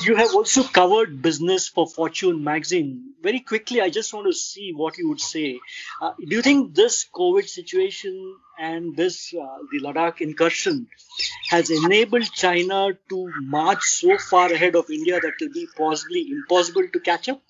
you have also covered business for Fortune magazine. Very quickly, I just want to see what you would say. Uh, do you think this COVID situation and this uh, the Ladakh incursion has enabled China to march so far ahead of India that it will be possibly impossible to catch up?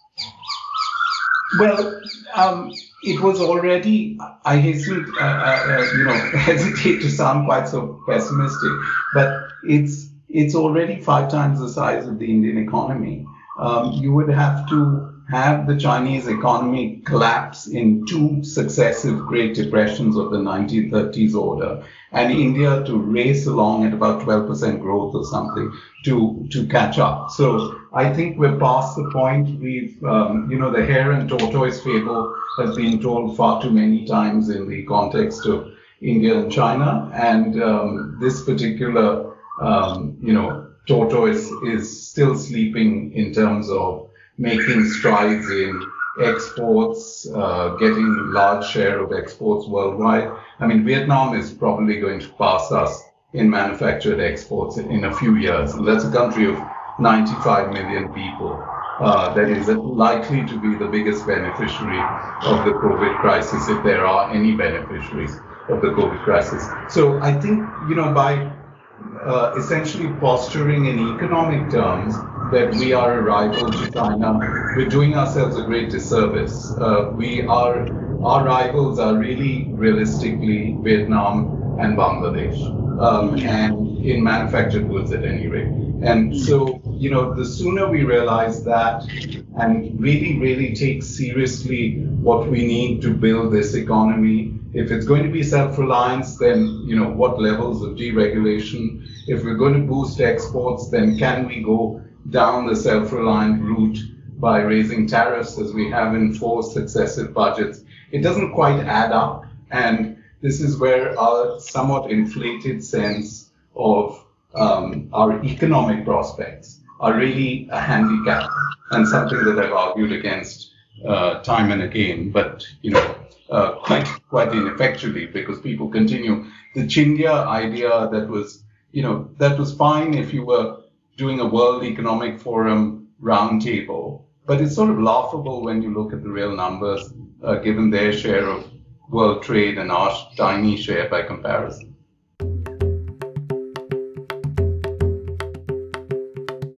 Well, um, it was already. I uh, uh, uh, you know, hesitate to sound quite so pessimistic, but it's it's already five times the size of the Indian economy. Um, you would have to have the Chinese economy collapse in two successive Great Depressions of the 1930s order, and India to race along at about 12% growth or something to to catch up. So I think we're past the point. We've, um, you know, the hare and tortoise fable has been told far too many times in the context of India and China, and um, this particular um, you know, tortoise is is still sleeping in terms of making strides in exports, uh, getting large share of exports worldwide. I mean, Vietnam is probably going to pass us in manufactured exports in a few years. And that's a country of 95 million people. Uh, that is likely to be the biggest beneficiary of the COVID crisis, if there are any beneficiaries of the COVID crisis. So I think, you know, by uh, essentially posturing in economic terms that we are a rival to China, we're doing ourselves a great disservice. Uh, we are our rivals are really realistically Vietnam and Bangladesh, um, and in manufactured goods at any rate. And so, you know, the sooner we realize that and really, really take seriously what we need to build this economy if it's going to be self-reliance, then you know what levels of deregulation. If we're going to boost exports, then can we go down the self-reliant route by raising tariffs as we have in four successive budgets? It doesn't quite add up, and this is where our somewhat inflated sense of um, our economic prospects are really a handicap and something that I've argued against uh, time and again. But you know, uh, quite quite ineffectually because people continue the Chindia idea that was you know that was fine if you were doing a World Economic Forum roundtable, but it's sort of laughable when you look at the real numbers uh, given their share of world trade and our tiny share by comparison.